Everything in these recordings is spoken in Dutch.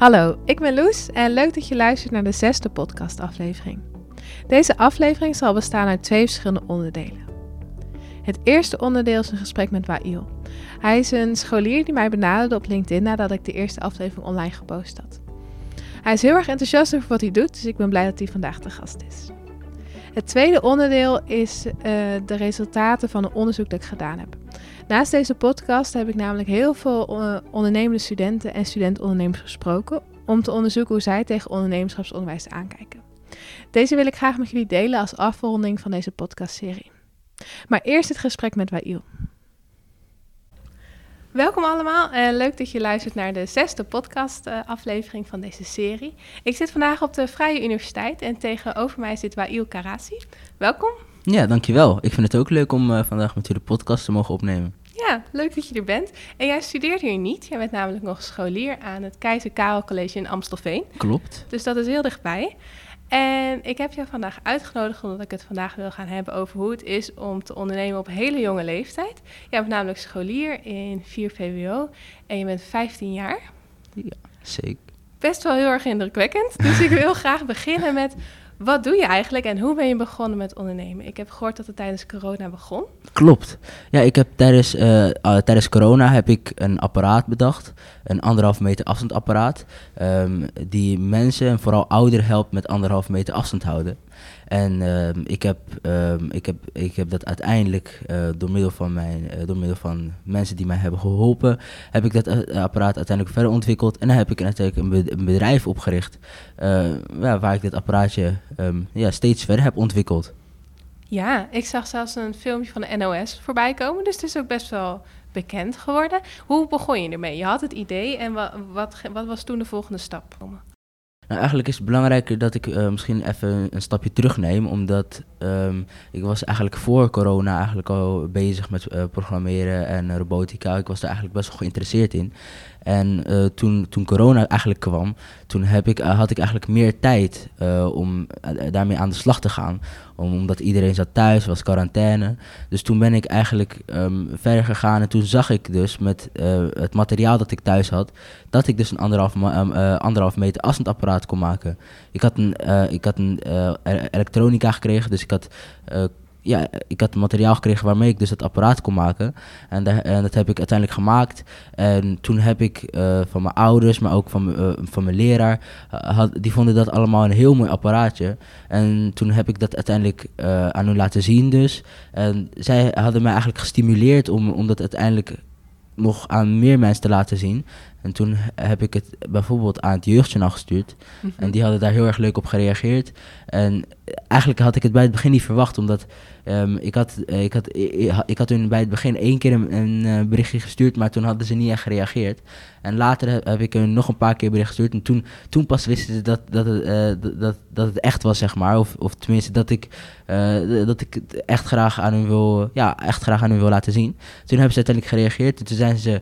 Hallo, ik ben Loes en leuk dat je luistert naar de zesde podcastaflevering. Deze aflevering zal bestaan uit twee verschillende onderdelen. Het eerste onderdeel is een gesprek met Wail. Hij is een scholier die mij benaderde op LinkedIn nadat ik de eerste aflevering online gepost had. Hij is heel erg enthousiast over wat hij doet, dus ik ben blij dat hij vandaag de gast is. Het tweede onderdeel is uh, de resultaten van een onderzoek dat ik gedaan heb. Naast deze podcast heb ik namelijk heel veel uh, ondernemende studenten en studentondernemers gesproken om te onderzoeken hoe zij tegen ondernemerschapsonderwijs aankijken. Deze wil ik graag met jullie delen als afronding van deze podcastserie. Maar eerst het gesprek met Wail. Welkom allemaal en leuk dat je luistert naar de zesde podcastaflevering van deze serie. Ik zit vandaag op de Vrije Universiteit en tegenover mij zit Wail Karasi. Welkom. Ja, dankjewel. Ik vind het ook leuk om uh, vandaag met de podcast te mogen opnemen. Ja, leuk dat je er bent. En jij studeert hier niet. Jij bent namelijk nog scholier aan het Keizer Karel College in Amstelveen. Klopt. Dus dat is heel dichtbij. En ik heb jou vandaag uitgenodigd omdat ik het vandaag wil gaan hebben over hoe het is om te ondernemen op hele jonge leeftijd. Je bent namelijk scholier in 4 VWO en je bent 15 jaar. Ja, zeker. Best wel heel erg indrukwekkend. Dus ik wil graag beginnen met wat doe je eigenlijk en hoe ben je begonnen met ondernemen? Ik heb gehoord dat het tijdens corona begon. Klopt. Ja, ik heb tijdens, uh, uh, tijdens corona heb ik een apparaat bedacht. Een anderhalf meter afstandapparaat. Um, die mensen, vooral ouderen, helpt met anderhalf meter afstand houden. En uh, ik, heb, uh, ik, heb, ik heb dat uiteindelijk uh, door, middel van mijn, uh, door middel van mensen die mij hebben geholpen, heb ik dat apparaat uiteindelijk verder ontwikkeld. En dan heb ik uiteindelijk een bedrijf opgericht waar ik dit apparaatje um, ja, steeds verder heb ontwikkeld. Ja, ik zag zelfs een filmpje van de NOS voorbij komen, dus het is ook best wel bekend geworden. Hoe begon je ermee? Je had het idee en wat, wat, wat was toen de volgende stap? Nou, eigenlijk is het belangrijker dat ik uh, misschien even een stapje terugneem, omdat um, ik was eigenlijk voor corona eigenlijk al bezig met uh, programmeren en robotica. Ik was daar eigenlijk best wel geïnteresseerd in. En toen, toen corona eigenlijk kwam, toen heb ik, had ik eigenlijk meer tijd om daarmee aan de slag te gaan. Om, omdat iedereen zat thuis, was quarantaine. Dus toen ben ik eigenlijk um, verder gegaan en toen zag ik dus met het materiaal dat ik thuis had, dat ik dus een anderhalf, um, anderhalf meter afstandapparaat kon maken. Ik had een, ik had een elektronica gekregen, dus ik had ja, ik had materiaal gekregen waarmee ik dus het apparaat kon maken. En, en dat heb ik uiteindelijk gemaakt. En toen heb ik uh, van mijn ouders, maar ook van, uh, van mijn leraar, had, die vonden dat allemaal een heel mooi apparaatje. En toen heb ik dat uiteindelijk aan hun laten zien dus. En zij hadden mij eigenlijk gestimuleerd om, om dat uiteindelijk nog aan meer mensen te laten zien. En toen heb ik het bijvoorbeeld aan het jeugdjournaal gestuurd. Mm -hmm. En die hadden daar heel erg leuk op gereageerd. En eigenlijk had ik het bij het begin niet verwacht, omdat um, ik, had, ik, had, ik, ik, had hun bij het begin één keer een, een berichtje gestuurd, maar toen hadden ze niet echt gereageerd. En later heb, heb ik hun nog een paar keer bericht gestuurd. En toen, toen pas wisten ze dat, dat, het, uh, dat, dat het echt was, zeg maar. Of, of tenminste dat ik, uh, dat ik het echt graag aan hun wil, ja, echt graag aan hun wil laten zien. Toen hebben ze uiteindelijk gereageerd. En toen zijn ze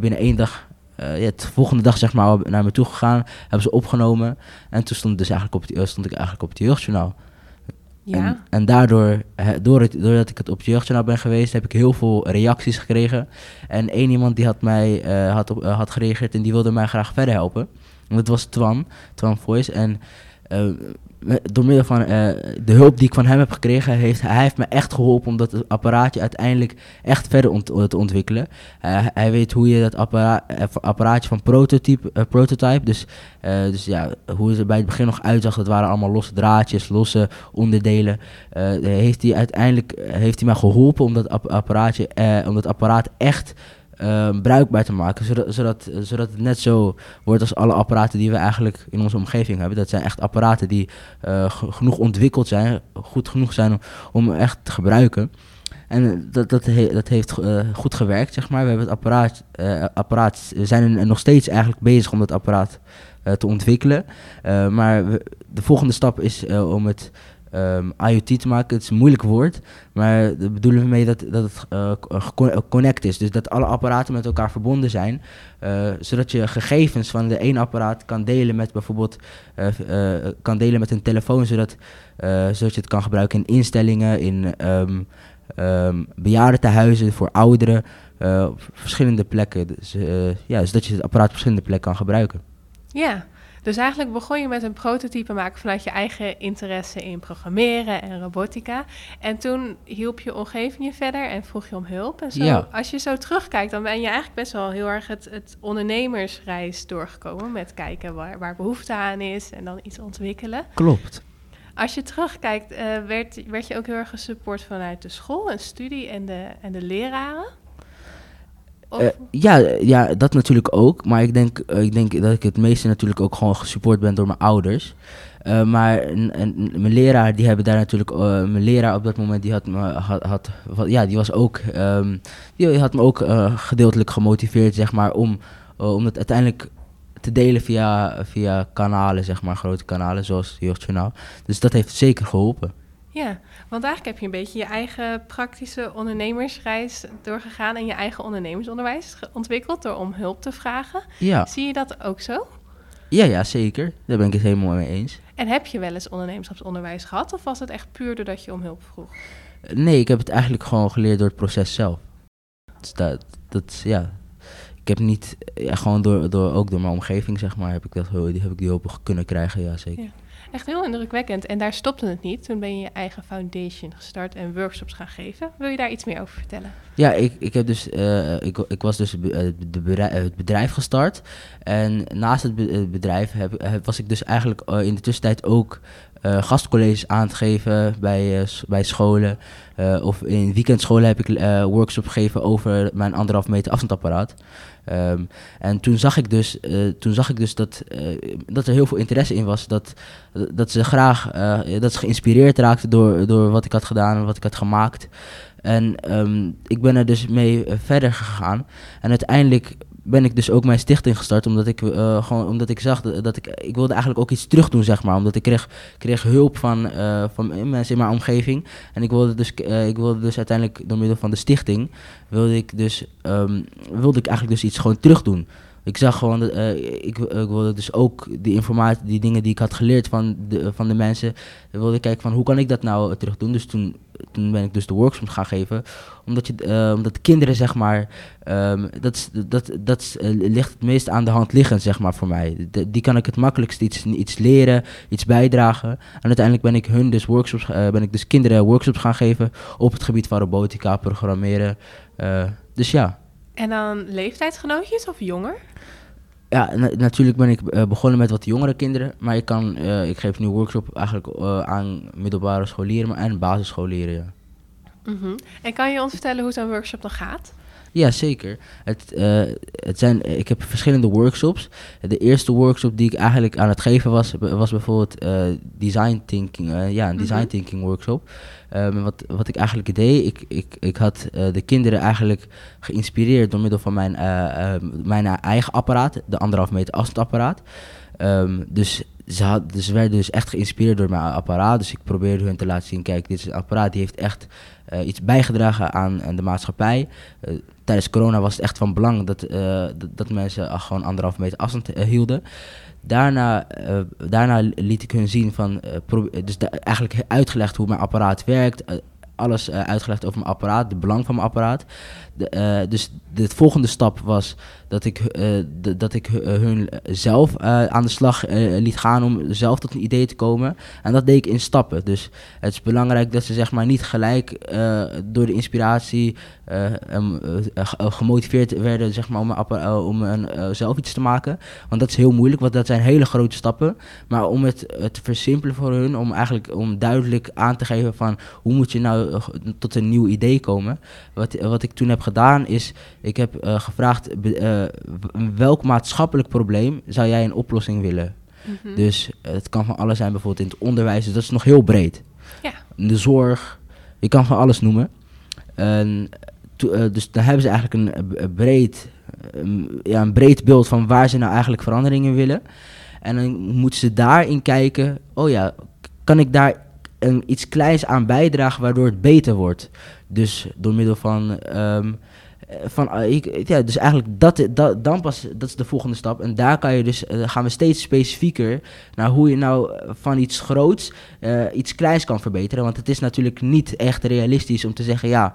binnen één dag uh, ja, de volgende dag zeg maar naar me toe gegaan, hebben ze opgenomen en toen stond, dus eigenlijk op het, stond ik eigenlijk op het jeugdjournaal. Ja. En, en daardoor, door het, doordat ik het op het jeugdjournaal ben geweest, heb ik heel veel reacties gekregen. En één iemand die had mij uh, had, op, uh, had gereageerd en die wilde mij graag verder helpen. En dat was Twan, Twan Voice. En door middel van uh, de hulp die ik van hem heb gekregen, heeft hij heeft me echt geholpen om dat apparaatje uiteindelijk echt verder te ontwikkelen. Uh, hij weet hoe je dat appara apparaatje van prototype, prototype dus, dus ja, hoe het er bij het begin nog uitzag, dat waren allemaal losse draadjes, losse onderdelen. heeft hij uiteindelijk heeft hij mij geholpen om dat apparaatje, om dat apparaat echt uh, bruikbaar te maken, zodat, zodat, zodat het net zo wordt als alle apparaten die we eigenlijk in onze omgeving hebben. Dat zijn echt apparaten die uh, genoeg ontwikkeld zijn, goed genoeg zijn om, om echt te gebruiken. En dat, dat, he, dat heeft uh, goed gewerkt, zeg maar. We hebben het apparaat, apparaat we zijn nog steeds eigenlijk bezig om dat apparaat te ontwikkelen. maar de volgende stap is om het um, IoT te maken. Het is een moeilijk woord, maar daar bedoelen we mee dat, dat het uh, connect is. Dus dat alle apparaten met elkaar verbonden zijn, zodat je gegevens van de ene apparaat kan delen met bijvoorbeeld kan delen met een telefoon, zodat, zodat je het kan gebruiken in instellingen, in um, um, bejaardentehuizen voor ouderen, op verschillende plekken. Dus, ja, zodat je het apparaat op verschillende plekken kan gebruiken. Ja, dus eigenlijk begon je met een prototype maken vanuit je eigen interesse in programmeren en robotica. En toen hielp je omgeving je verder en vroeg je om hulp. En zo, Ja. als je zo terugkijkt, dan ben je eigenlijk best wel heel erg het, het ondernemersreis doorgekomen. Met kijken waar, waar behoefte aan is en dan iets ontwikkelen. Klopt. Als je terugkijkt, eh, werd, werd je ook heel erg gesupport vanuit de school en studie en de, en de leraren? Eh, ja, ja, dat natuurlijk ook. Maar ik denk, eh, ik denk dat ik het meeste natuurlijk ook gewoon gesupport ben door mijn ouders. Eh, maar n- n- mijn leraar, die hebben daar natuurlijk... mijn leraar op dat moment, die had me... Had, had, ja, die was ook... ehm, die had me ook gedeeltelijk gemotiveerd, zeg maar, om, om het uiteindelijk te delen via, via kanalen, zeg maar, grote kanalen, zoals Jeugdjournaal. Dus dat heeft zeker geholpen. Ja, want eigenlijk heb je een beetje je eigen praktische ondernemersreis doorgegaan en je eigen ondernemersonderwijs ontwikkeld door om hulp te vragen. Ja, Zie je dat ook zo? ja, ja, zeker. Daar ben ik het helemaal mee eens. En heb je wel eens ondernemerschapsonderwijs gehad of was het echt puur doordat je om hulp vroeg? Nee, ik heb het eigenlijk gewoon geleerd door het proces zelf. Dus dat, dat ja. Ik heb niet, ja, gewoon door, door, ook door mijn omgeving, zeg maar, heb ik, dat, heb ik die hulp kunnen krijgen, ja zeker. Ja. Echt heel indrukwekkend. En daar stopte het niet. Toen ben je je eigen foundation gestart en workshops gaan geven. Wil je daar iets meer over vertellen? Ja, ik, ik, heb dus, eh, ik, ik was dus eh, de bedrijf, het bedrijf gestart. En naast het, be- het bedrijf heb, was ik dus eigenlijk eh, in de tussentijd ook eh, gastcolleges aan het geven bij, eh, bij scholen. Eh, of in weekendscholen heb ik eh workshops gegeven over mijn anderhalf meter afstandsapparaat. Ehm, en toen zag ik dus, eh, toen zag ik dus dat, eh, dat er heel veel interesse in was. Dat, dat ze graag eh, dat ze geïnspireerd raakten door, door wat ik had gedaan en wat ik had gemaakt. En ehm, ik ben er dus mee eh, verder gegaan. En uiteindelijk ben ik dus ook mijn stichting gestart. Omdat ik, eh, gewoon, omdat ik zag dat, ik... Ik wilde eigenlijk ook iets terug doen, zeg maar. Omdat ik kreeg, kreeg hulp van, eh, van mensen in mijn omgeving. En ik wilde, dus, eh, ik wilde dus uiteindelijk door middel van de stichting... Wilde ik dus, ehm, wilde ik eigenlijk dus iets gewoon terug doen. Ik zag gewoon, dat, eh, ik, ik wilde dus ook die informatie, die dingen die ik had geleerd van de, van de mensen, wilde kijken van hoe kan ik dat nou eh, terug doen. Dus toen, toen ben ik dus de workshops gaan geven, omdat, je, eh, omdat de kinderen zeg maar, ehm, dat, dat, dat eh, ligt het meest aan de hand liggend zeg maar voor mij. Die kan ik het makkelijkst iets, iets leren, iets bijdragen. En uiteindelijk ben ik hun dus workshops, eh, ben ik dus kinderen workshops gaan geven op het gebied van robotica, programmeren. Eh, dus ja. En dan leeftijdsgenootjes of jonger? Ja, na- natuurlijk ben ik eh, begonnen met wat jongere kinderen, maar ik, kan, eh, ik geef nu workshop eigenlijk eh, aan middelbare scholieren en basisscholieren. Ja. Mhm. En kan je ons vertellen hoe zo'n workshop dan gaat? Ja, zeker. Het, eh, het zijn, ik heb verschillende workshops. De eerste workshop die ik eigenlijk aan het geven was, was bijvoorbeeld eh, design thinking. eh, ja, een design Mhm. thinking workshop. Ehm, wat, wat ik eigenlijk deed, ik, ik, ik had de kinderen eigenlijk geïnspireerd door middel van mijn, eh, eh, mijn eigen apparaat, de anderhalf meter afstandsapparaat. Ehm, dus ze, had, dus ze werden dus echt geïnspireerd door mijn apparaat. Dus ik probeerde hun te laten zien, kijk, dit is een apparaat die heeft echt eh, iets bijgedragen aan, aan de maatschappij. Eh, tijdens corona was het echt van belang dat, eh, dat, mensen gewoon anderhalf meter afstand eh, hielden. Daarna, eh, daarna liet ik hun zien van, eh, dus eigenlijk uitgelegd hoe mijn apparaat werkt. eh, alles eh, uitgelegd over mijn apparaat, de belang van mijn apparaat. Eh, dus de volgende stap was dat ik, eh, dat ik hu- hun zelf eh, aan de slag eh, liet gaan om zelf tot een idee te komen. En dat deed ik in stappen. Dus het is belangrijk dat ze zeg maar niet gelijk eh, door de inspiratie eh, em, eh, ge- eh, gemotiveerd werden zeg maar, om, eh, om een, eh, zelf iets te maken. Want dat is heel moeilijk, want dat zijn hele grote stappen. Maar om het eh, te versimpelen voor hun, om eigenlijk om duidelijk aan te geven van hoe moet je nou eh, tot een nieuw idee komen. Wat, wat ik toen heb gedaan is, ik heb eh, gevraagd be- eh, welk maatschappelijk probleem zou jij een oplossing willen? Mhm. Dus eh, het kan van alles zijn, bijvoorbeeld in het onderwijs. Dus dat is nog heel breed. Ja. De zorg, je kan van alles noemen. To- dus dan hebben ze eigenlijk een, breed, um, ja, een breed beeld van waar ze nou eigenlijk veranderingen willen. En dan moeten ze daarin kijken, oh ja, kan ik daar een, iets kleins aan bijdragen waardoor het beter wordt? Dus door middel van... ehm, eh, van, eh, ik, ja, dus eigenlijk dat, dat, dan pas, dat is de volgende stap. En daar kan je dus, eh, gaan we steeds specifieker naar hoe je nou van iets groots iets kleins kan verbeteren. Want het is natuurlijk niet echt realistisch om te zeggen, ja,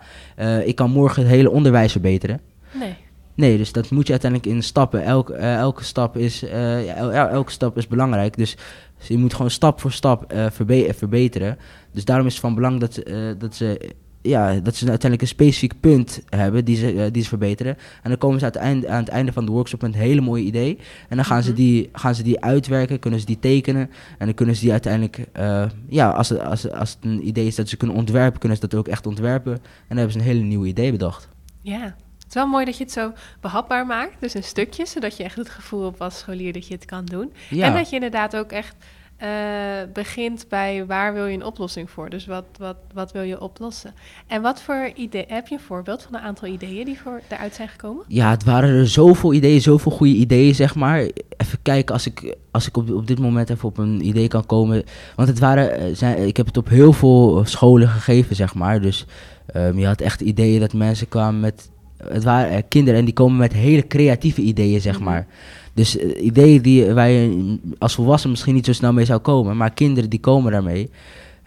ik kan morgen het hele onderwijs verbeteren. Nee. Nee, dus dat moet je uiteindelijk in stappen. Elk, elke, stap is, el- elke stap is belangrijk. Dus je moet gewoon stap voor stap verbe- verbeteren. Dus daarom is het van belang dat, eh, dat, ze, ja, dat ze uiteindelijk een specifiek punt hebben die ze, eh, die ze verbeteren. En dan komen ze aan het, einde, aan het einde van de workshop met een hele mooie idee. En dan gaan, ze, Mhm. die, gaan ze die uitwerken, kunnen ze die tekenen. En dan kunnen ze die uiteindelijk, eh, ja, als het, als, als het een idee is dat ze kunnen ontwerpen, kunnen ze dat ook echt ontwerpen. En dan hebben ze een hele nieuwe idee bedacht. Ja. Het is wel mooi dat je het zo behapbaar maakt, dus in stukjes, zodat je echt het gevoel hebt als scholier dat je het kan doen. Ja. En dat je inderdaad ook echt eh, begint bij waar wil je een oplossing voor? Dus wat, wat, wat wil je oplossen? En wat voor idee, heb je een voorbeeld van een aantal ideeën die voor, eruit zijn gekomen? Ja, het waren er zoveel ideeën, zoveel goede ideeën, zeg maar. Even kijken als ik, als ik op, op dit moment even op een idee kan komen. Want het waren, eh, ik heb het op heel veel scholen gegeven, zeg maar. Dus ehm, je had echt ideeën dat mensen kwamen met... Het waren eh, kinderen en die komen met hele creatieve ideeën, zeg Mhm. maar. Dus eh, ideeën die, mm, als volwassen misschien niet zo snel mee zou komen. Maar kinderen die komen daarmee.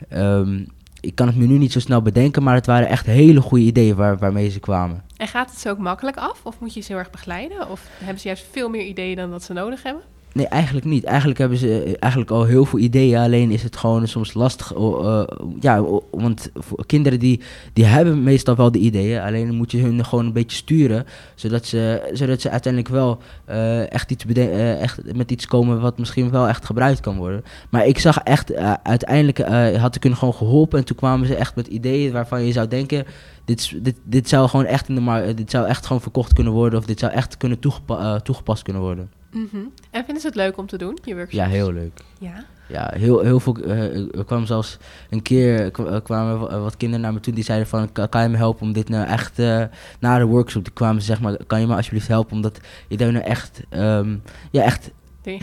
Ehm, ik kan het me nu niet zo snel bedenken, maar het waren echt hele goede ideeën waar, waarmee ze kwamen. En gaat het zo ook makkelijk af? Of moet je ze heel erg begeleiden? Of hebben ze juist veel meer ideeën dan dat ze nodig hebben? Nee, eigenlijk niet. Eigenlijk hebben ze eh, eigenlijk al heel veel ideeën. Alleen is het gewoon soms lastig. eh, ja, want voor kinderen die, die hebben meestal wel de ideeën. Alleen moet je hun gewoon een beetje sturen. Zodat ze, zodat ze uiteindelijk wel eh, echt, iets eh, echt met iets komen wat misschien wel echt gebruikt kan worden. Maar ik zag echt, uiteindelijk had ik hun gewoon geholpen. En toen kwamen ze echt met ideeën waarvan je zou denken... Dit, dit, dit zou gewoon echt in de markt, dit zou echt gewoon verkocht kunnen worden. Of dit zou echt kunnen toegepa- toegepast kunnen worden. Mhm. En vinden ze het leuk om te doen, je workshop? Ja, heel leuk. Ja. Ja, heel, heel veel. eh, er kwam zelfs een keer eh, kwamen wa- wat kinderen naar me toe die zeiden van "Ka- kan je me helpen om dit nou echt eh, na de workshop die kwamen ze zeg maar kan je me alsjeblieft helpen om dat idee nou echt ehm, ja echt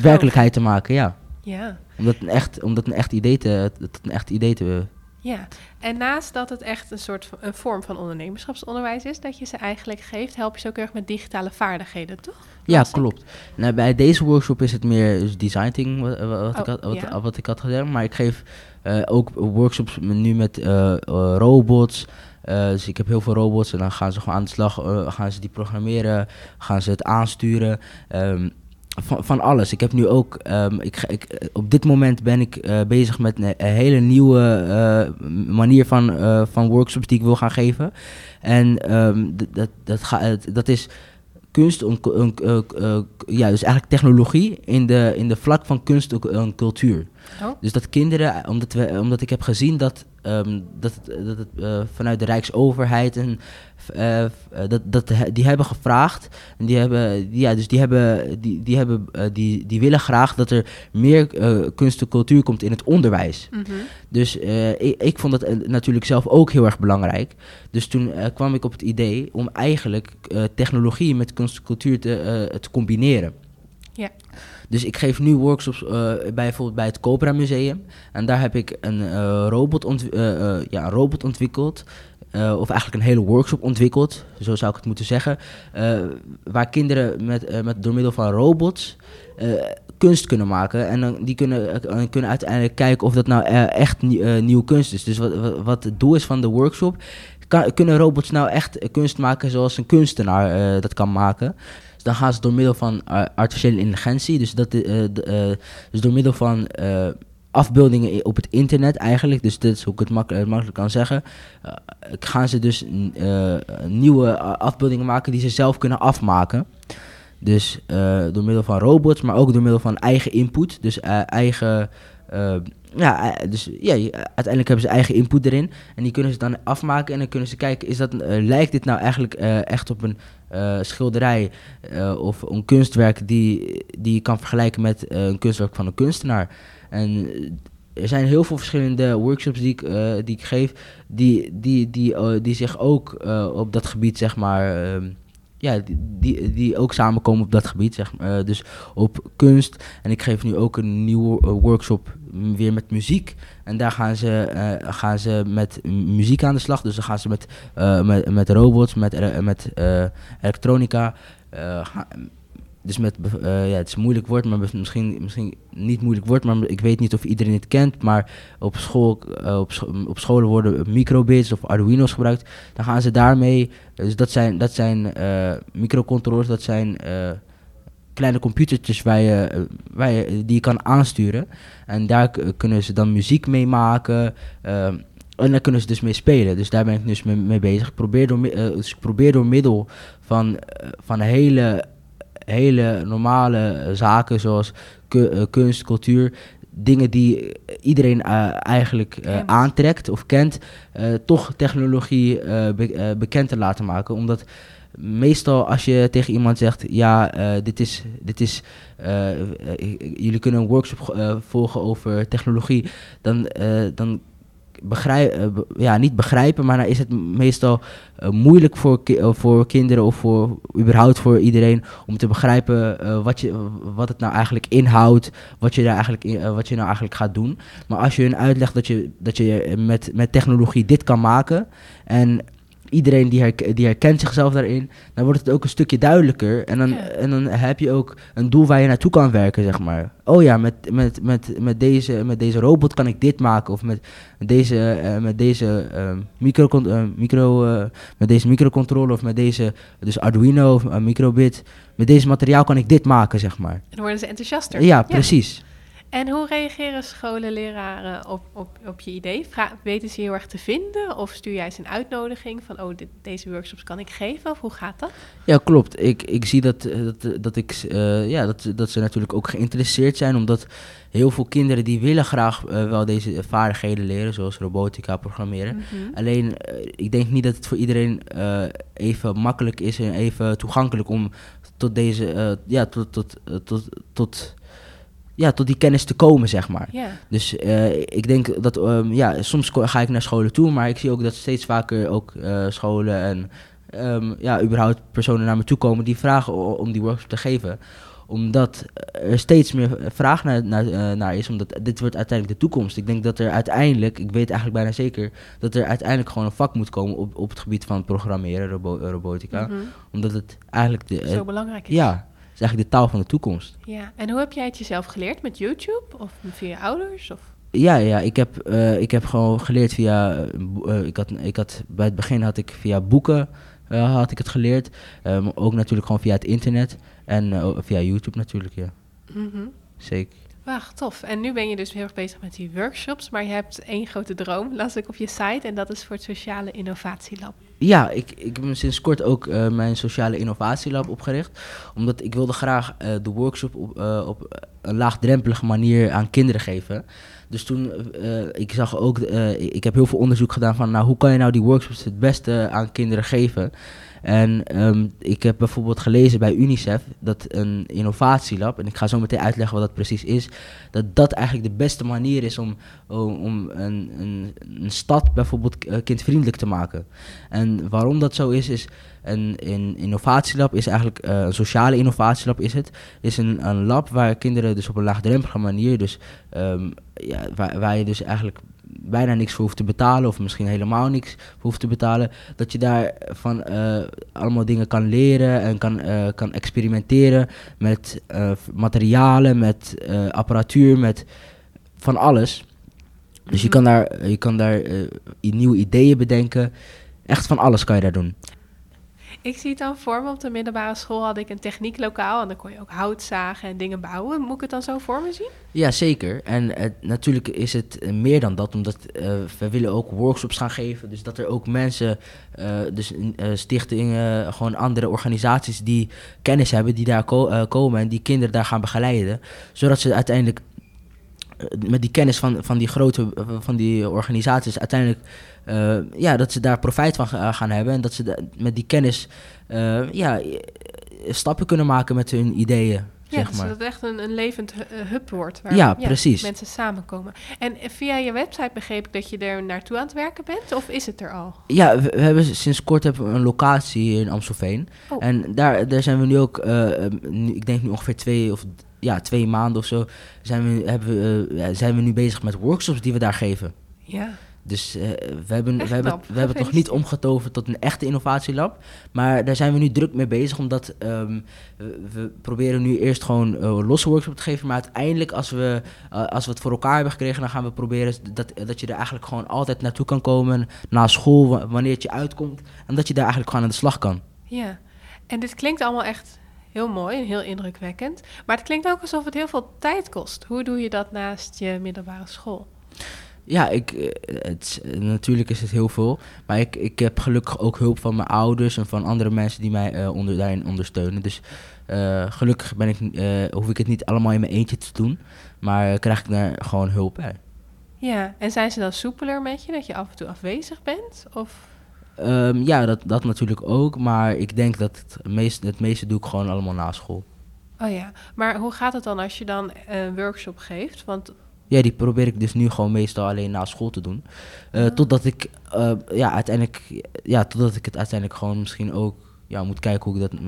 werkelijkheid te maken ja Ja. om dat een echt om dat een echt idee te tot een echt idee te Ja, en naast dat het echt een soort van, een vorm van ondernemerschapsonderwijs is, dat je ze eigenlijk geeft, help je ze ook erg met digitale vaardigheden, toch? ja klopt nou, bij deze workshop is het meer dus design thinking wat, wat, ik, Oh, had, wat, ja. wat ik had gedaan maar ik geef eh, ook workshops nu met eh, eh, robots dus ik heb heel veel robots en dan gaan ze gewoon aan de slag, gaan ze die programmeren, gaan ze het aansturen. ehm, van, alles. Ik heb nu ook, ehm, ik, eh, op dit moment ben ik eh, bezig met een, hele nieuwe eh, manier van, van workshops die ik wil gaan geven. En ehm, dat, dat, dat is kunst, ja, dus eigenlijk technologie in de, in de vlak van kunst en cultuur. Oh. Dus dat kinderen, omdat, we, omdat ik heb gezien dat, ehm, dat het, dat het eh, vanuit de Rijksoverheid en eh, eh, dat, dat die hebben gevraagd. En die hebben, die- ja, dus die hebben, die, die hebben, die, die willen graag dat er meer kunst en cultuur komt in het onderwijs. Mhm. Dus ik, ik vond dat natuurlijk zelf ook heel erg belangrijk. Dus toen kwam ik op het idee om eigenlijk technologie met kunst en cultuur te, te combineren. Ja. Dus ik geef nu workshops eh, bij, bijvoorbeeld bij het Cobra Museum. En daar heb ik een, eh, robot, eh, ja, een robot ontwikkeld. of eigenlijk een hele workshop ontwikkeld, zo zou ik het moeten zeggen. waar kinderen met, met, door middel van robots kunst kunnen maken. En die kunnen, kunnen uiteindelijk kijken of dat nou echt nie- eh, nieuwe kunst is. Dus wat, wat, het doel is van de workshop. Kunnen robots nou echt kunst maken zoals een kunstenaar dat kan maken? Dan gaan ze door middel van eh, artificiële intelligentie, dus, dat, eh, eh, dus door middel van afbeeldingen op het internet eigenlijk, dus dit is hoe ik het mak- makkelijk kan zeggen, gaan ze dus nieuwe afbeeldingen maken die ze zelf kunnen afmaken. Dus door middel van robots, maar ook door middel van eigen input, dus eigen... eh, ja, eh, dus ja, uiteindelijk hebben ze eigen input erin. En die kunnen ze dan afmaken en dan kunnen ze kijken, is dat, eh, lijkt dit nou eigenlijk eh, echt op een schilderij of een kunstwerk die, die je kan vergelijken met een kunstwerk van een kunstenaar. En er zijn heel veel verschillende workshops die ik, die ik geef, die, die, die, die zich ook op dat gebied, zeg maar, ehm, ja, die, die, ook samenkomen op dat gebied, zeg maar. Dus op kunst. En ik geef nu ook een nieuwe workshop weer met muziek. En daar gaan ze, eh, gaan ze met muziek aan de slag. Dus dan gaan ze met, eh, met, met robots, met, ele- met eh, elektronica. eh, dus met, eh, ja, het is een moeilijk woord, maar misschien, misschien niet moeilijk woord, maar ik weet niet of iedereen het kent, maar op, school, eh, op, op scholen worden microbits of Arduino's gebruikt. Dan gaan ze daarmee, dus dat zijn, dat zijn eh, microcontrollers, dat zijn eh, kleine computertjes waar je, eh, waar je, die je kan aansturen. En daar kunnen ze dan muziek mee maken. ehm, en daar kunnen ze dus mee spelen. Dus daar ben ik dus mee, mee bezig. Ik probeer door, eh, dus ik probeer door middel van, eh, van hele, hele normale eh, zaken zoals ku- eh, kunst, cultuur, dingen die iedereen eh, eigenlijk eh, aantrekt of kent, eh, toch technologie eh, be- eh, bekend te laten maken. Omdat meestal als je tegen iemand zegt, ja, eh, dit is, dit is eh, eh, jullie kunnen een workshop volgen over technologie, dan, dan begrijp, be- ja, niet begrijpen, maar dan is het meestal moeilijk voor, voor kinderen of voor überhaupt voor iedereen om te begrijpen wat, je, wat het nou eigenlijk inhoudt, wat je, daar eigenlijk, wat je nou eigenlijk gaat doen. Maar als je hun uitlegt dat je, dat je met, met technologie dit kan maken en iedereen die, die herkent zichzelf daarin, dan wordt het ook een stukje duidelijker. En dan, Ja. en dan heb je ook een doel waar je naartoe kan werken, zeg maar. Oh ja, met, met, met, met, deze, met deze robot kan ik dit maken. Of met deze, eh, met deze, ehm, micro, eh, micro, eh, met deze microcontroller of met deze, dus Arduino of microbit. Met deze materiaal kan ik dit maken, zeg maar. En dan worden ze enthousiaster. Ja, precies. En hoe reageren scholen, leraren op, op, op je idee? Vra- weten ze je heel erg te vinden? Of stuur jij ze een uitnodiging van, oh, dit, deze workshops kan ik geven? Of hoe gaat dat? Ja, klopt. Ik, ik zie dat, eh, dat, dat, ik, eh, ja, dat, dat ze natuurlijk ook geïnteresseerd zijn, omdat heel veel kinderen die willen graag eh, wel deze vaardigheden leren, zoals robotica, programmeren. Mhm. Alleen, eh, ik denk niet dat het voor iedereen eh, even makkelijk is en even toegankelijk om tot deze, eh, ja, tot, tot, eh, tot, tot, ja, tot die kennis te komen, zeg maar. Dus eh, ik denk dat, ehm, ja, soms ga ik naar scholen toe, maar ik zie ook dat steeds vaker ook eh, scholen en ehm, ja, überhaupt personen naar me toe komen die vragen om die workshop te geven. Omdat er steeds meer vraag naar, naar, eh, naar is, omdat dit wordt uiteindelijk de toekomst. Ik denk dat er uiteindelijk, ik weet eigenlijk bijna zeker, dat er uiteindelijk gewoon een vak moet komen op, op het gebied van programmeren, robo- robotica. Mhm. Omdat het eigenlijk de, Zo belangrijk is. ja, is eigenlijk de taal van de toekomst. ja. En hoe heb jij het jezelf geleerd? Met YouTube? Of via je ouders? Of? Ja, ja ik, heb, eh, ik heb gewoon geleerd via. eh, eh, ik, had, ik had, bij het begin had ik via boeken had ik het geleerd. Eh, maar ook natuurlijk gewoon via het internet. En via YouTube natuurlijk, ja. Mhm. Zeker. Wacht, tof. En nu ben je dus heel erg bezig met die workshops, maar je hebt één grote droom, las ik op je site, en dat is voor het Sociale Innovatielab. Ja, ik, ik heb sinds kort ook eh, mijn sociale innovatielab opgericht. Omdat ik wilde graag eh, de workshop op, eh, op een laagdrempelige manier aan kinderen geven. Dus toen, ik zag ook, ik heb heel veel onderzoek gedaan van, nou, hoe kan je nou die workshops het beste aan kinderen geven? En ehm, ik heb bijvoorbeeld gelezen bij UNICEF dat een innovatielab, en ik ga zo meteen uitleggen wat dat precies is, dat dat eigenlijk de beste manier is om, om, een, een, een stad bijvoorbeeld eh, kindvriendelijk te maken. En waarom dat zo is, is een, een innovatielab is eigenlijk, eh, een sociale innovatielab is het, is een, een lab waar kinderen dus op een laagdrempelige manier, dus ehm, ja, waar, waar je dus eigenlijk bijna niks voor hoeft te betalen, of misschien helemaal niks voor hoeft te betalen, dat je daar van eh, allemaal dingen kan leren en kan, eh, kan experimenteren met eh, materialen, met apparatuur, met van alles. Dus je Mhm. kan daar, je kan daar nieuwe ideeën bedenken. Echt van alles kan je daar doen. Ik zie het dan voor me, op de middelbare school had ik een technieklokaal en dan kon je ook hout zagen en dingen bouwen. Moet ik het dan zo voor me zien? Ja, zeker. En eh, natuurlijk is het eh, meer dan dat, omdat eh, we willen ook workshops gaan geven. Dus dat er ook mensen, dus stichtingen, gewoon andere organisaties die kennis hebben, die daar ko- komen en die kinderen daar gaan begeleiden. Zodat ze uiteindelijk met die kennis van, van die grote eh, van die organisaties uiteindelijk eh, ja, dat ze daar profijt van ga- gaan hebben. En dat ze met die kennis eh, ja, eh, stappen kunnen maken met hun ideeën. Ja, zeg dus maar. dat het echt een, een levend hu- eh, hub wordt. Waar Ja, precies. mensen samenkomen. En eh, via je website begreep ik dat je er naartoe aan het werken bent? Of is het er al? Ja, we, we hebben sinds kort hebben we een locatie in Amstelveen. Oh. En daar, daar zijn we nu ook, eh, eh, nu- ik denk nu ongeveer twee of ja, twee maanden of zo, zijn we, hebben we, eh, zijn we nu bezig met workshops die we daar geven. Ja. Dus eh, we hebben, Echt we hebben, knap. we hebben het nog niet omgetoverd tot een echte innovatielab. Maar daar zijn we nu druk mee bezig, omdat ehm, we, proberen nu eerst gewoon eh, losse workshops te geven. Maar uiteindelijk, als we, als we het voor elkaar hebben gekregen, dan gaan we proberen dat, dat je er eigenlijk gewoon altijd naartoe kan komen. Na school, wa- wanneer het je uitkomt. En dat je daar eigenlijk gewoon aan de slag kan. Ja, en dit klinkt allemaal echt heel mooi en heel indrukwekkend. Maar het klinkt ook alsof het heel veel tijd kost. Hoe doe je dat naast je middelbare school? Ja, ik, eh, het, natuurlijk is het heel veel. Maar ik, ik heb gelukkig ook hulp van mijn ouders en van andere mensen die mij eh, onder, daarin ondersteunen. Dus eh, gelukkig ben ik, hoef ik het niet allemaal in mijn eentje te doen. Maar krijg ik daar gewoon hulp bij. Ja, en zijn ze dan soepeler met je, dat je af en toe afwezig bent? Of... Ehm, ja, dat, dat natuurlijk ook. Maar ik denk dat het meeste, het meeste doe ik gewoon allemaal na school. Oh ja, maar hoe gaat het dan als je dan een workshop geeft? Want Ja, die probeer ik dus nu gewoon meestal alleen na school te doen. Eh, Totdat ik eh, ja, uiteindelijk, ja, totdat ik het uiteindelijk gewoon misschien ook ja, moet kijken hoe ik dat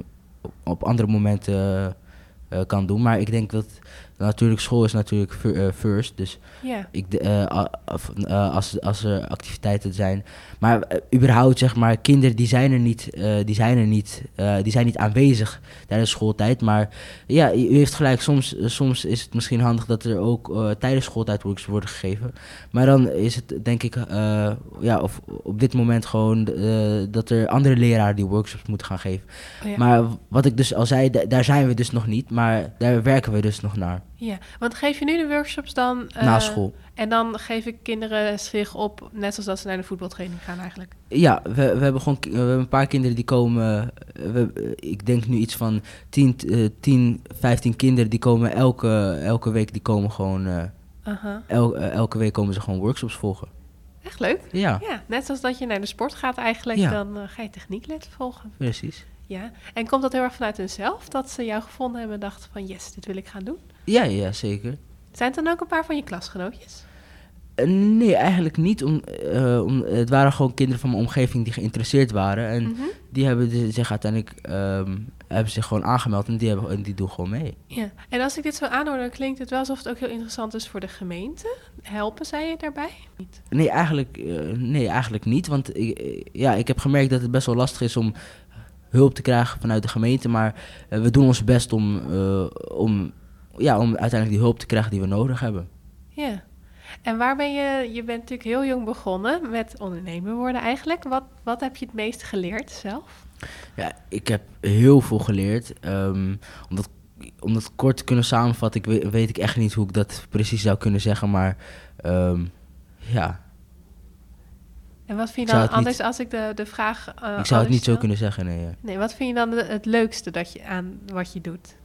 op- andere momenten eh, kan doen. Maar ik denk dat natuurlijk school is natuurlijk eh, first. Dus ik, eh, als, als er activiteiten zijn. Maar überhaupt, zeg maar, kinderen die zijn er niet, die zijn er niet, die zijn niet aanwezig tijdens schooltijd. Maar ja, u heeft gelijk, soms, soms is het misschien handig dat er ook tijdens schooltijd workshops worden gegeven. Maar dan is het denk ik, ja, of op dit moment gewoon dat er andere leraren die workshops moeten gaan geven. oh ja. Maar wat ik dus al zei, da- daar zijn we dus nog niet, maar daar werken we dus nog naar. Ja. Want geef je nu de workshops dan... eh, na school. En dan geven kinderen zich op, net zoals dat ze naar de voetbaltraining gaan eigenlijk. Ja, we, we hebben gewoon we hebben een paar kinderen die komen. eh, We, ik denk nu iets van 10, eh, 10 15 kinderen die komen elke, elke week. Die komen gewoon. el- eh, elke week komen ze gewoon workshops volgen. Echt leuk. Ja, Ja, net zoals dat je naar de sport gaat eigenlijk, Ja. dan ga je technieklessen volgen. precies. Ja, en komt dat heel erg vanuit hunzelf, dat ze jou gevonden hebben en dachten van yes, dit wil ik gaan doen? Ja, ja, zeker. Zijn het dan ook een paar van je klasgenootjes? Eh, nee, eigenlijk niet. Om, eh, om, het waren gewoon kinderen van mijn omgeving die geïnteresseerd waren. En Mhm. die hebben de- zich uiteindelijk ehm, hebben zich gewoon aangemeld en die, hebben, en die doen gewoon mee. Ja, en als ik dit zo aanhoor, dan klinkt het wel alsof het ook heel interessant is voor de gemeente. Helpen zij je daarbij? Niet. Nee, eigenlijk, eh, nee, eigenlijk niet. Want ik, ja, ik heb gemerkt dat het best wel lastig is om hulp te krijgen vanuit de gemeente. Maar eh, we doen ons best om, eh, om, ja, om uiteindelijk die hulp te krijgen die we nodig hebben. Ja. En waar ben je, je bent natuurlijk heel jong begonnen met ondernemer worden eigenlijk. Wat, wat heb je het meest geleerd zelf? Ja, ik heb heel veel geleerd. ehm, om, dat, om dat kort te kunnen samenvatten, ik weet, weet ik echt niet hoe ik dat precies zou kunnen zeggen. Maar ehm, ja, En wat vind je dan niet- anders als ik de, de vraag... eh, ik zou het niet zo kunnen zeggen, nee. ja. Nee, wat vind je dan de- het leukste dat je aan wat je doet?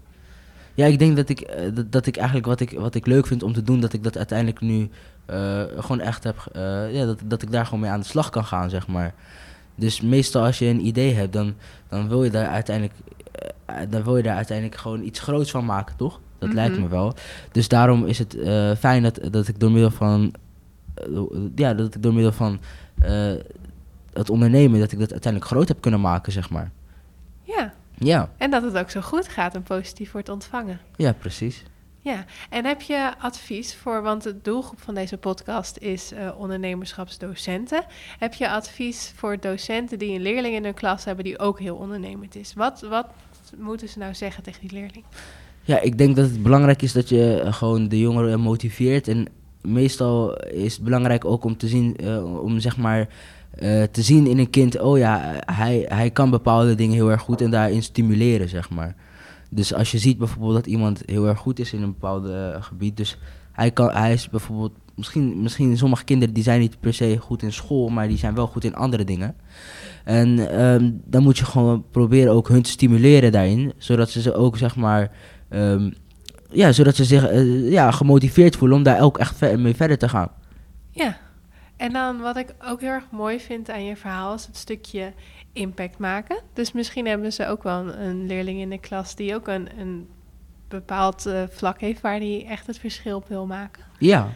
Ja, ik denk dat ik, eh, dat, dat ik eigenlijk wat ik, wat ik leuk vind om te doen, dat ik dat uiteindelijk nu eh, gewoon echt heb. ja, dat, dat ik daar gewoon mee aan de slag kan gaan, zeg maar. Dus meestal als je een idee hebt, dan, dan wil je daar uiteindelijk. dan wil je daar uiteindelijk gewoon iets groots van maken, toch? Dat lijkt Mhm. me wel. Dus daarom is het fijn dat, dat ik door middel van. Eh, ja, dat ik door middel van eh, het ondernemen, dat ik dat uiteindelijk groot heb kunnen maken, zeg maar. Ja, Ja, en dat het ook zo goed gaat en positief wordt ontvangen. ja, precies. Ja, en heb je advies voor, want de doelgroep van deze podcast is eh, ondernemerschapsdocenten. Heb je advies voor docenten die een leerling in hun klas hebben die ook heel ondernemend is? Wat, wat moeten ze nou zeggen tegen die leerling? Ja, ik denk dat het belangrijk is dat je gewoon de jongeren motiveert. En meestal is het belangrijk ook om te zien, eh, om zeg maar eh, te zien in een kind, oh ja, hij, hij kan bepaalde dingen heel erg goed en daarin stimuleren, zeg maar. Dus als je ziet bijvoorbeeld dat iemand heel erg goed is in een bepaald eh, gebied, dus hij, kan, hij is bijvoorbeeld, misschien, misschien sommige kinderen die zijn niet per se goed in school, maar die zijn wel goed in andere dingen. En ehm, dan moet je gewoon proberen ook hun te stimuleren daarin, zodat ze ze ook zeg maar, ehm, ja, zodat ze zich eh, ja, gemotiveerd voelen om daar ook echt ver- mee verder te gaan. Ja, en dan wat ik ook heel erg mooi vind aan je verhaal is het stukje impact maken. Dus misschien hebben ze ook wel een, een leerling in de klas die ook een, een bepaald eh, vlak heeft waar die echt het verschil op wil maken. Ja,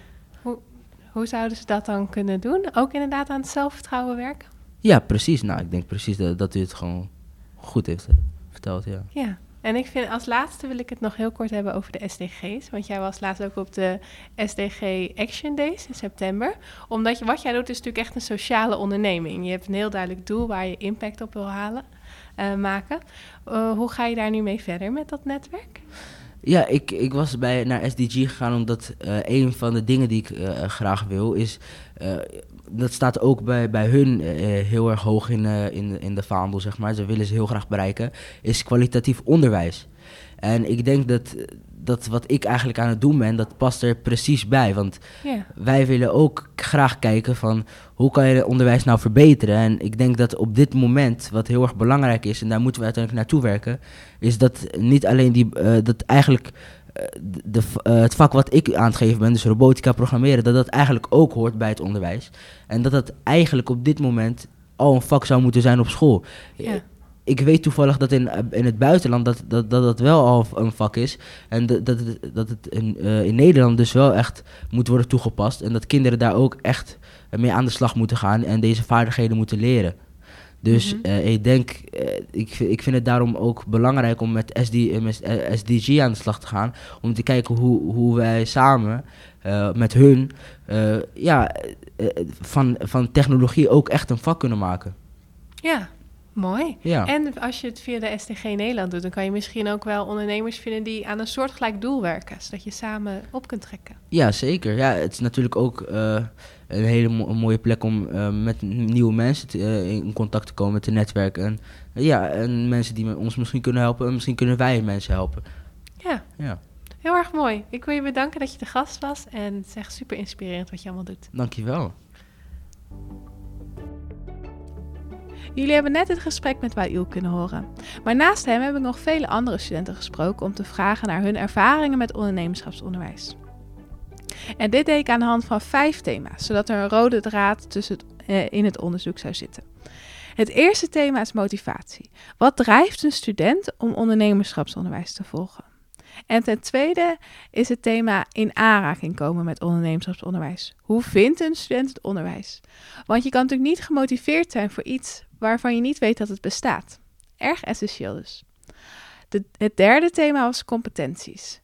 Hoe zouden ze dat dan kunnen doen? Ook inderdaad aan het zelfvertrouwen werken? ja precies. Nou, ik denk precies dat, dat u het gewoon goed heeft eh, verteld, ja. Ja, En ik vind als laatste wil ik het nog heel kort hebben over de SDG's. Want jij was laatst ook op de SDG Action Days in september. Omdat je, wat jij doet is natuurlijk echt een sociale onderneming. Je hebt een heel duidelijk doel waar je impact op wil halen, uh, maken. Uh, hoe ga je daar nu mee verder met dat netwerk? Ja, ik, ik was bij, naar SDG gegaan omdat uh, een van de dingen die ik graag wil is... Dat staat ook bij, bij hun heel erg hoog in, in, in de vaandel, zeg maar. Ze willen ze heel graag bereiken, is kwalitatief onderwijs. En ik denk dat, dat wat ik eigenlijk aan het doen ben, dat past er precies bij. Want yeah. wij willen ook graag kijken van hoe kan je het onderwijs nou verbeteren. En ik denk dat op dit moment, wat heel erg belangrijk is, en daar moeten we uiteindelijk naartoe werken, is dat niet alleen die, uh, dat eigenlijk de, uh, het vak wat ik aan het geven ben, dus robotica programmeren, dat dat eigenlijk ook hoort bij het onderwijs. En dat dat eigenlijk op dit moment al een vak zou moeten zijn op school. Yeah ik weet toevallig dat in, in het buitenland dat dat, dat dat wel al een vak is. En dat, dat, dat het in, uh, in Nederland dus wel echt moet worden toegepast. En dat kinderen daar ook echt mee aan de slag moeten gaan en deze vaardigheden moeten leren. Dus mm -hmm. uh, ik denk, uh, ik, ik vind het daarom ook belangrijk om met, SD, met SDG aan de slag te gaan. Om te kijken hoe, hoe wij samen met hun ja, van, van technologie ook echt een vak kunnen maken. Ja, Mooi. Ja. En als je het via de STG Nederland doet, dan kan je misschien ook wel ondernemers vinden die aan een soortgelijk doel werken, zodat je samen op kunt trekken. Ja, zeker. Ja, het is natuurlijk ook een hele mo mooie plek om uh, met nieuwe mensen te, uh, in contact te komen, te netwerken. En, ja, en mensen die ons misschien kunnen helpen, en misschien kunnen wij mensen helpen. Ja. ja. Heel erg mooi. Ik wil je bedanken dat je de gast was en het is echt super inspirerend wat je allemaal doet. Dankjewel. Jullie hebben net het gesprek met Wail kunnen horen. Maar naast hem heb ik nog vele andere studenten gesproken om te vragen naar hun ervaringen met ondernemerschapsonderwijs. En dit deed ik aan de hand van vijf thema's, zodat er een rode draad tussen eh, in het onderzoek zou zitten. Het eerste thema is motivatie. Wat drijft een student om ondernemerschapsonderwijs te volgen? En ten tweede is het thema in aanraking komen met ondernemerschapsonderwijs. Hoe vindt een student het onderwijs? Want je kan natuurlijk niet gemotiveerd zijn voor iets waarvan je niet weet dat het bestaat. Erg essentieel dus. Het derde thema was competenties.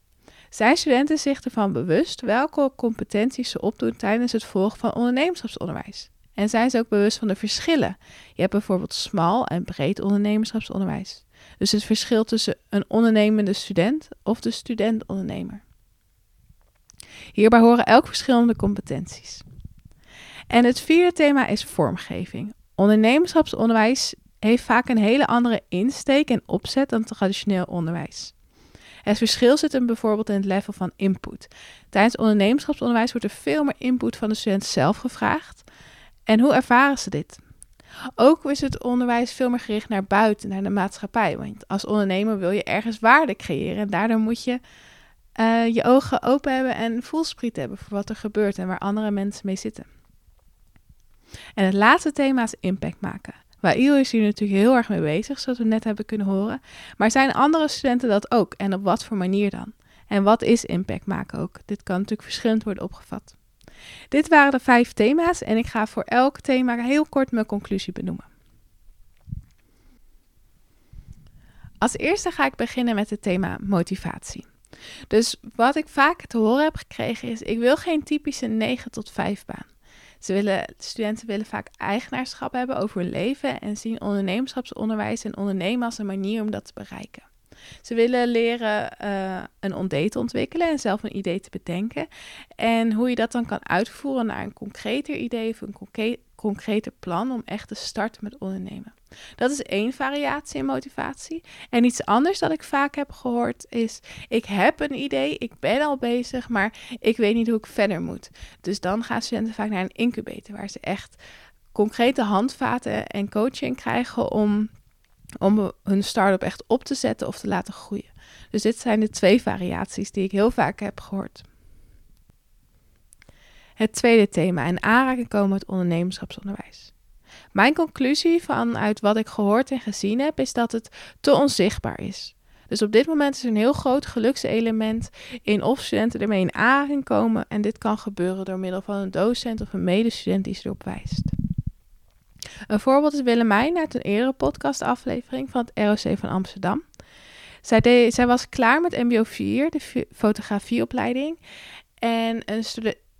Zijn studenten zich ervan bewust welke competenties ze opdoen tijdens het volgen van ondernemerschapsonderwijs? En zijn ze ook bewust van de verschillen? Je hebt bijvoorbeeld smal en breed ondernemerschapsonderwijs. Dus het verschil tussen een ondernemende student of de student-ondernemer. Hierbij horen elk verschillende competenties. En het vierde thema is vormgeving. Ondernemerschapsonderwijs heeft vaak een hele andere insteek en opzet dan traditioneel onderwijs. Het verschil zit hem bijvoorbeeld in het level van input. Tijdens ondernemerschapsonderwijs wordt er veel meer input van de student zelf gevraagd. En hoe ervaren ze dit? Ook is het onderwijs veel meer gericht naar buiten, naar de maatschappij. Want als ondernemer wil je ergens waarde creëren. En daardoor moet je uh, je ogen open hebben en voelspriet hebben voor wat er gebeurt en waar andere mensen mee zitten. En het laatste thema is impact maken. Wail is hier natuurlijk heel erg mee bezig, zoals we net hebben kunnen horen. Maar zijn andere studenten dat ook? En op wat voor manier dan? En wat is impact maken ook? Dit kan natuurlijk verschillend worden opgevat. Dit waren de vijf thema's en ik ga voor elk thema heel kort mijn conclusie benoemen. Als eerste ga ik beginnen met het thema motivatie. Dus wat ik vaak te horen heb gekregen is: ik wil geen typische 9 tot 5 baan. Ze willen, studenten willen vaak eigenaarschap hebben over hun leven en zien ondernemerschapsonderwijs en ondernemen als een manier om dat te bereiken. Ze willen leren uh, een ontdee te ontwikkelen en zelf een idee te bedenken. En hoe je dat dan kan uitvoeren naar een concreter idee of een concre concreter plan om echt te starten met ondernemen. Dat is één variatie in motivatie. En iets anders dat ik vaak heb gehoord is: ik heb een idee, ik ben al bezig, maar ik weet niet hoe ik verder moet. Dus dan gaan studenten vaak naar een incubator waar ze echt concrete handvaten en coaching krijgen om om hun start-up echt op te zetten of te laten groeien. Dus dit zijn de twee variaties die ik heel vaak heb gehoord. Het tweede thema, in aanraking komen met ondernemerschapsonderwijs. Mijn conclusie vanuit wat ik gehoord en gezien heb, is dat het te onzichtbaar is. Dus op dit moment is er een heel groot gelukselement in of studenten ermee in aanraking komen. En dit kan gebeuren door middel van een docent of een medestudent die ze erop wijst. Een voorbeeld is Willemijn uit een eerdere podcastaflevering van het ROC van Amsterdam. Zij, zij was klaar met MBO 4, de fotografieopleiding. En een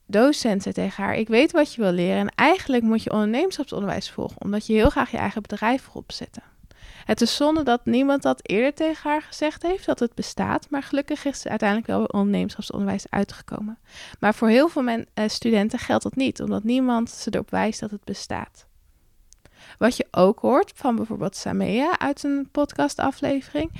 docent zei tegen haar: Ik weet wat je wil leren. En eigenlijk moet je ondernemerschapsonderwijs volgen, omdat je heel graag je eigen bedrijf wil opzetten. Het is zonde dat niemand dat eerder tegen haar gezegd heeft dat het bestaat, maar gelukkig is ze uiteindelijk wel ondernemerschapsonderwijs uitgekomen. Maar voor heel veel men, eh, studenten geldt dat niet, omdat niemand ze erop wijst dat het bestaat. Wat je ook hoort van bijvoorbeeld Samea uit een podcastaflevering,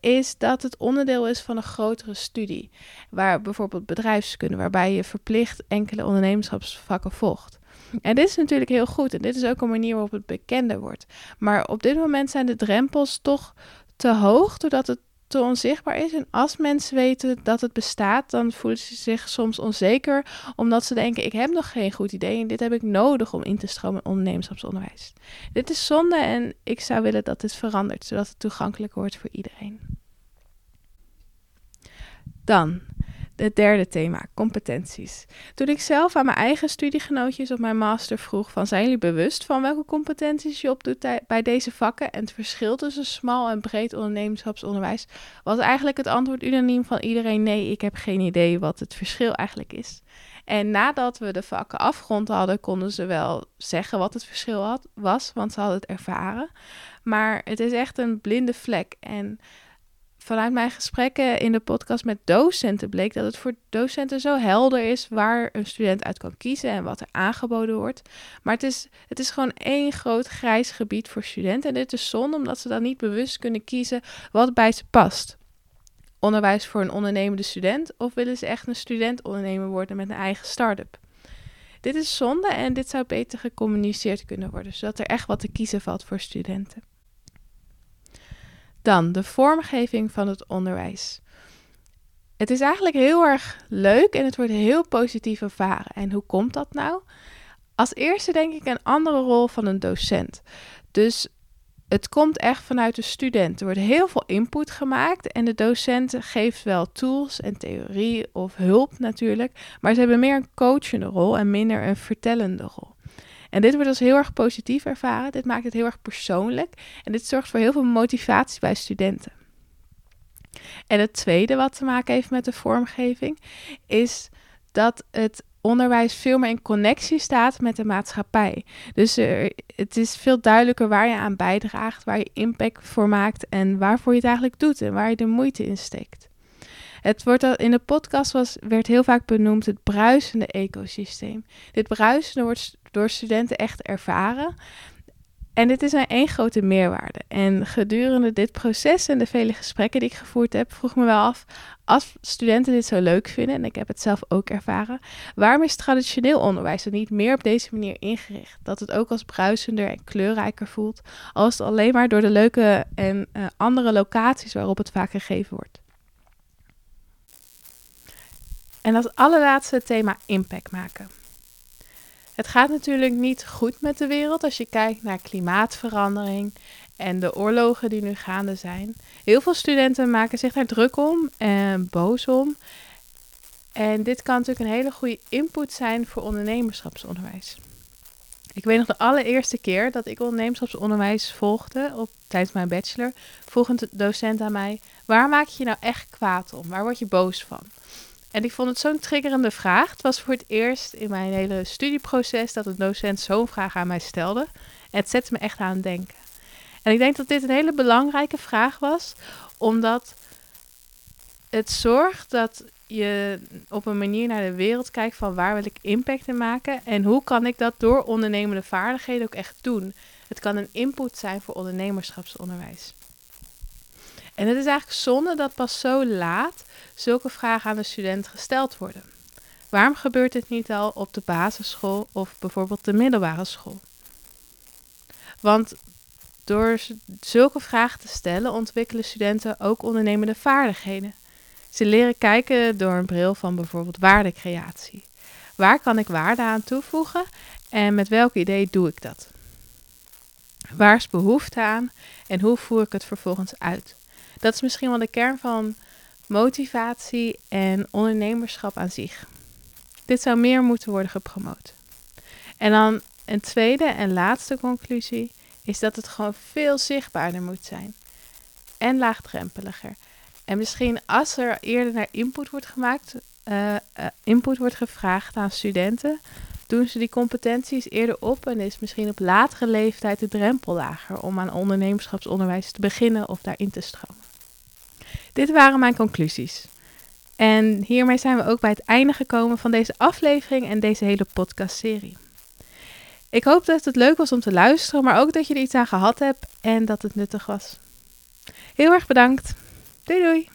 is dat het onderdeel is van een grotere studie. Waar bijvoorbeeld bedrijfskunde, waarbij je verplicht enkele ondernemerschapsvakken volgt. En dit is natuurlijk heel goed en dit is ook een manier waarop het bekender wordt. Maar op dit moment zijn de drempels toch te hoog, doordat het te onzichtbaar is. En als mensen weten dat het bestaat, dan voelen ze zich soms onzeker, omdat ze denken: ik heb nog geen goed idee en dit heb ik nodig om in te stromen in ondernemerschapsonderwijs. Dit is zonde en ik zou willen dat dit verandert, zodat het toegankelijk wordt voor iedereen. Dan het derde thema, competenties. Toen ik zelf aan mijn eigen studiegenootjes op mijn master vroeg van zijn jullie bewust van welke competenties je opdoet bij deze vakken en het verschil tussen smal en breed ondernemerschapsonderwijs, was eigenlijk het antwoord unaniem van iedereen nee, ik heb geen idee wat het verschil eigenlijk is. En nadat we de vakken afgerond hadden, konden ze wel zeggen wat het verschil had, was, want ze hadden het ervaren. Maar het is echt een blinde vlek en vanuit mijn gesprekken in de podcast met docenten bleek dat het voor docenten zo helder is waar een student uit kan kiezen en wat er aangeboden wordt. Maar het is, het is gewoon één groot grijs gebied voor studenten. En dit is zonde omdat ze dan niet bewust kunnen kiezen wat bij ze past. Onderwijs voor een ondernemende student of willen ze echt een student-ondernemer worden met een eigen start-up? Dit is zonde en dit zou beter gecommuniceerd kunnen worden, zodat er echt wat te kiezen valt voor studenten. Dan de vormgeving van het onderwijs. Het is eigenlijk heel erg leuk en het wordt heel positief ervaren. En hoe komt dat nou? Als eerste denk ik een andere rol van een docent. Dus het komt echt vanuit de student. Er wordt heel veel input gemaakt en de docent geeft wel tools en theorie of hulp natuurlijk, maar ze hebben meer een coachende rol en minder een vertellende rol. En dit wordt als heel erg positief ervaren. Dit maakt het heel erg persoonlijk. En dit zorgt voor heel veel motivatie bij studenten. En het tweede wat te maken heeft met de vormgeving is dat het onderwijs veel meer in connectie staat met de maatschappij. Dus het is veel duidelijker waar je aan bijdraagt, waar je impact voor maakt en waarvoor je het eigenlijk doet en waar je de moeite in steekt. Het wordt in de podcast was, werd heel vaak benoemd het bruisende ecosysteem. Dit bruisende wordt door studenten echt ervaren. En dit is een één grote meerwaarde. En gedurende dit proces en de vele gesprekken die ik gevoerd heb, vroeg me wel af, als studenten dit zo leuk vinden, en ik heb het zelf ook ervaren, waarom is traditioneel onderwijs er niet meer op deze manier ingericht? Dat het ook als bruisender en kleurrijker voelt, als alleen maar door de leuke en uh, andere locaties waarop het vaak gegeven wordt. En als allerlaatste thema impact maken. Het gaat natuurlijk niet goed met de wereld als je kijkt naar klimaatverandering en de oorlogen die nu gaande zijn. Heel veel studenten maken zich daar druk om en boos om. En dit kan natuurlijk een hele goede input zijn voor ondernemerschapsonderwijs. Ik weet nog de allereerste keer dat ik ondernemerschapsonderwijs volgde op, tijdens mijn bachelor, vroeg een docent aan mij: waar maak je je nou echt kwaad om? Waar word je boos van? En ik vond het zo'n triggerende vraag. Het was voor het eerst in mijn hele studieproces dat een docent zo'n vraag aan mij stelde. Het zette me echt aan het denken. En ik denk dat dit een hele belangrijke vraag was, omdat het zorgt dat je op een manier naar de wereld kijkt van waar wil ik impact in maken en hoe kan ik dat door ondernemende vaardigheden ook echt doen. Het kan een input zijn voor ondernemerschapsonderwijs. En het is eigenlijk zonde dat pas zo laat zulke vragen aan de student gesteld worden. Waarom gebeurt dit niet al op de basisschool of bijvoorbeeld de middelbare school? Want door zulke vragen te stellen ontwikkelen studenten ook ondernemende vaardigheden. Ze leren kijken door een bril van bijvoorbeeld waardecreatie. Waar kan ik waarde aan toevoegen en met welk idee doe ik dat? Waar is behoefte aan en hoe voer ik het vervolgens uit? Dat is misschien wel de kern van motivatie en ondernemerschap aan zich. Dit zou meer moeten worden gepromoot. En dan een tweede en laatste conclusie is dat het gewoon veel zichtbaarder moet zijn. en laagdrempeliger. En misschien als er eerder naar input wordt gemaakt, uh, uh, input wordt gevraagd aan studenten, doen ze die competenties eerder op en is misschien op latere leeftijd de drempel lager om aan ondernemerschapsonderwijs te beginnen of daarin te stromen. Dit waren mijn conclusies. En hiermee zijn we ook bij het einde gekomen van deze aflevering en deze hele podcastserie. Ik hoop dat het leuk was om te luisteren, maar ook dat je er iets aan gehad hebt en dat het nuttig was. Heel erg bedankt. Doei doei!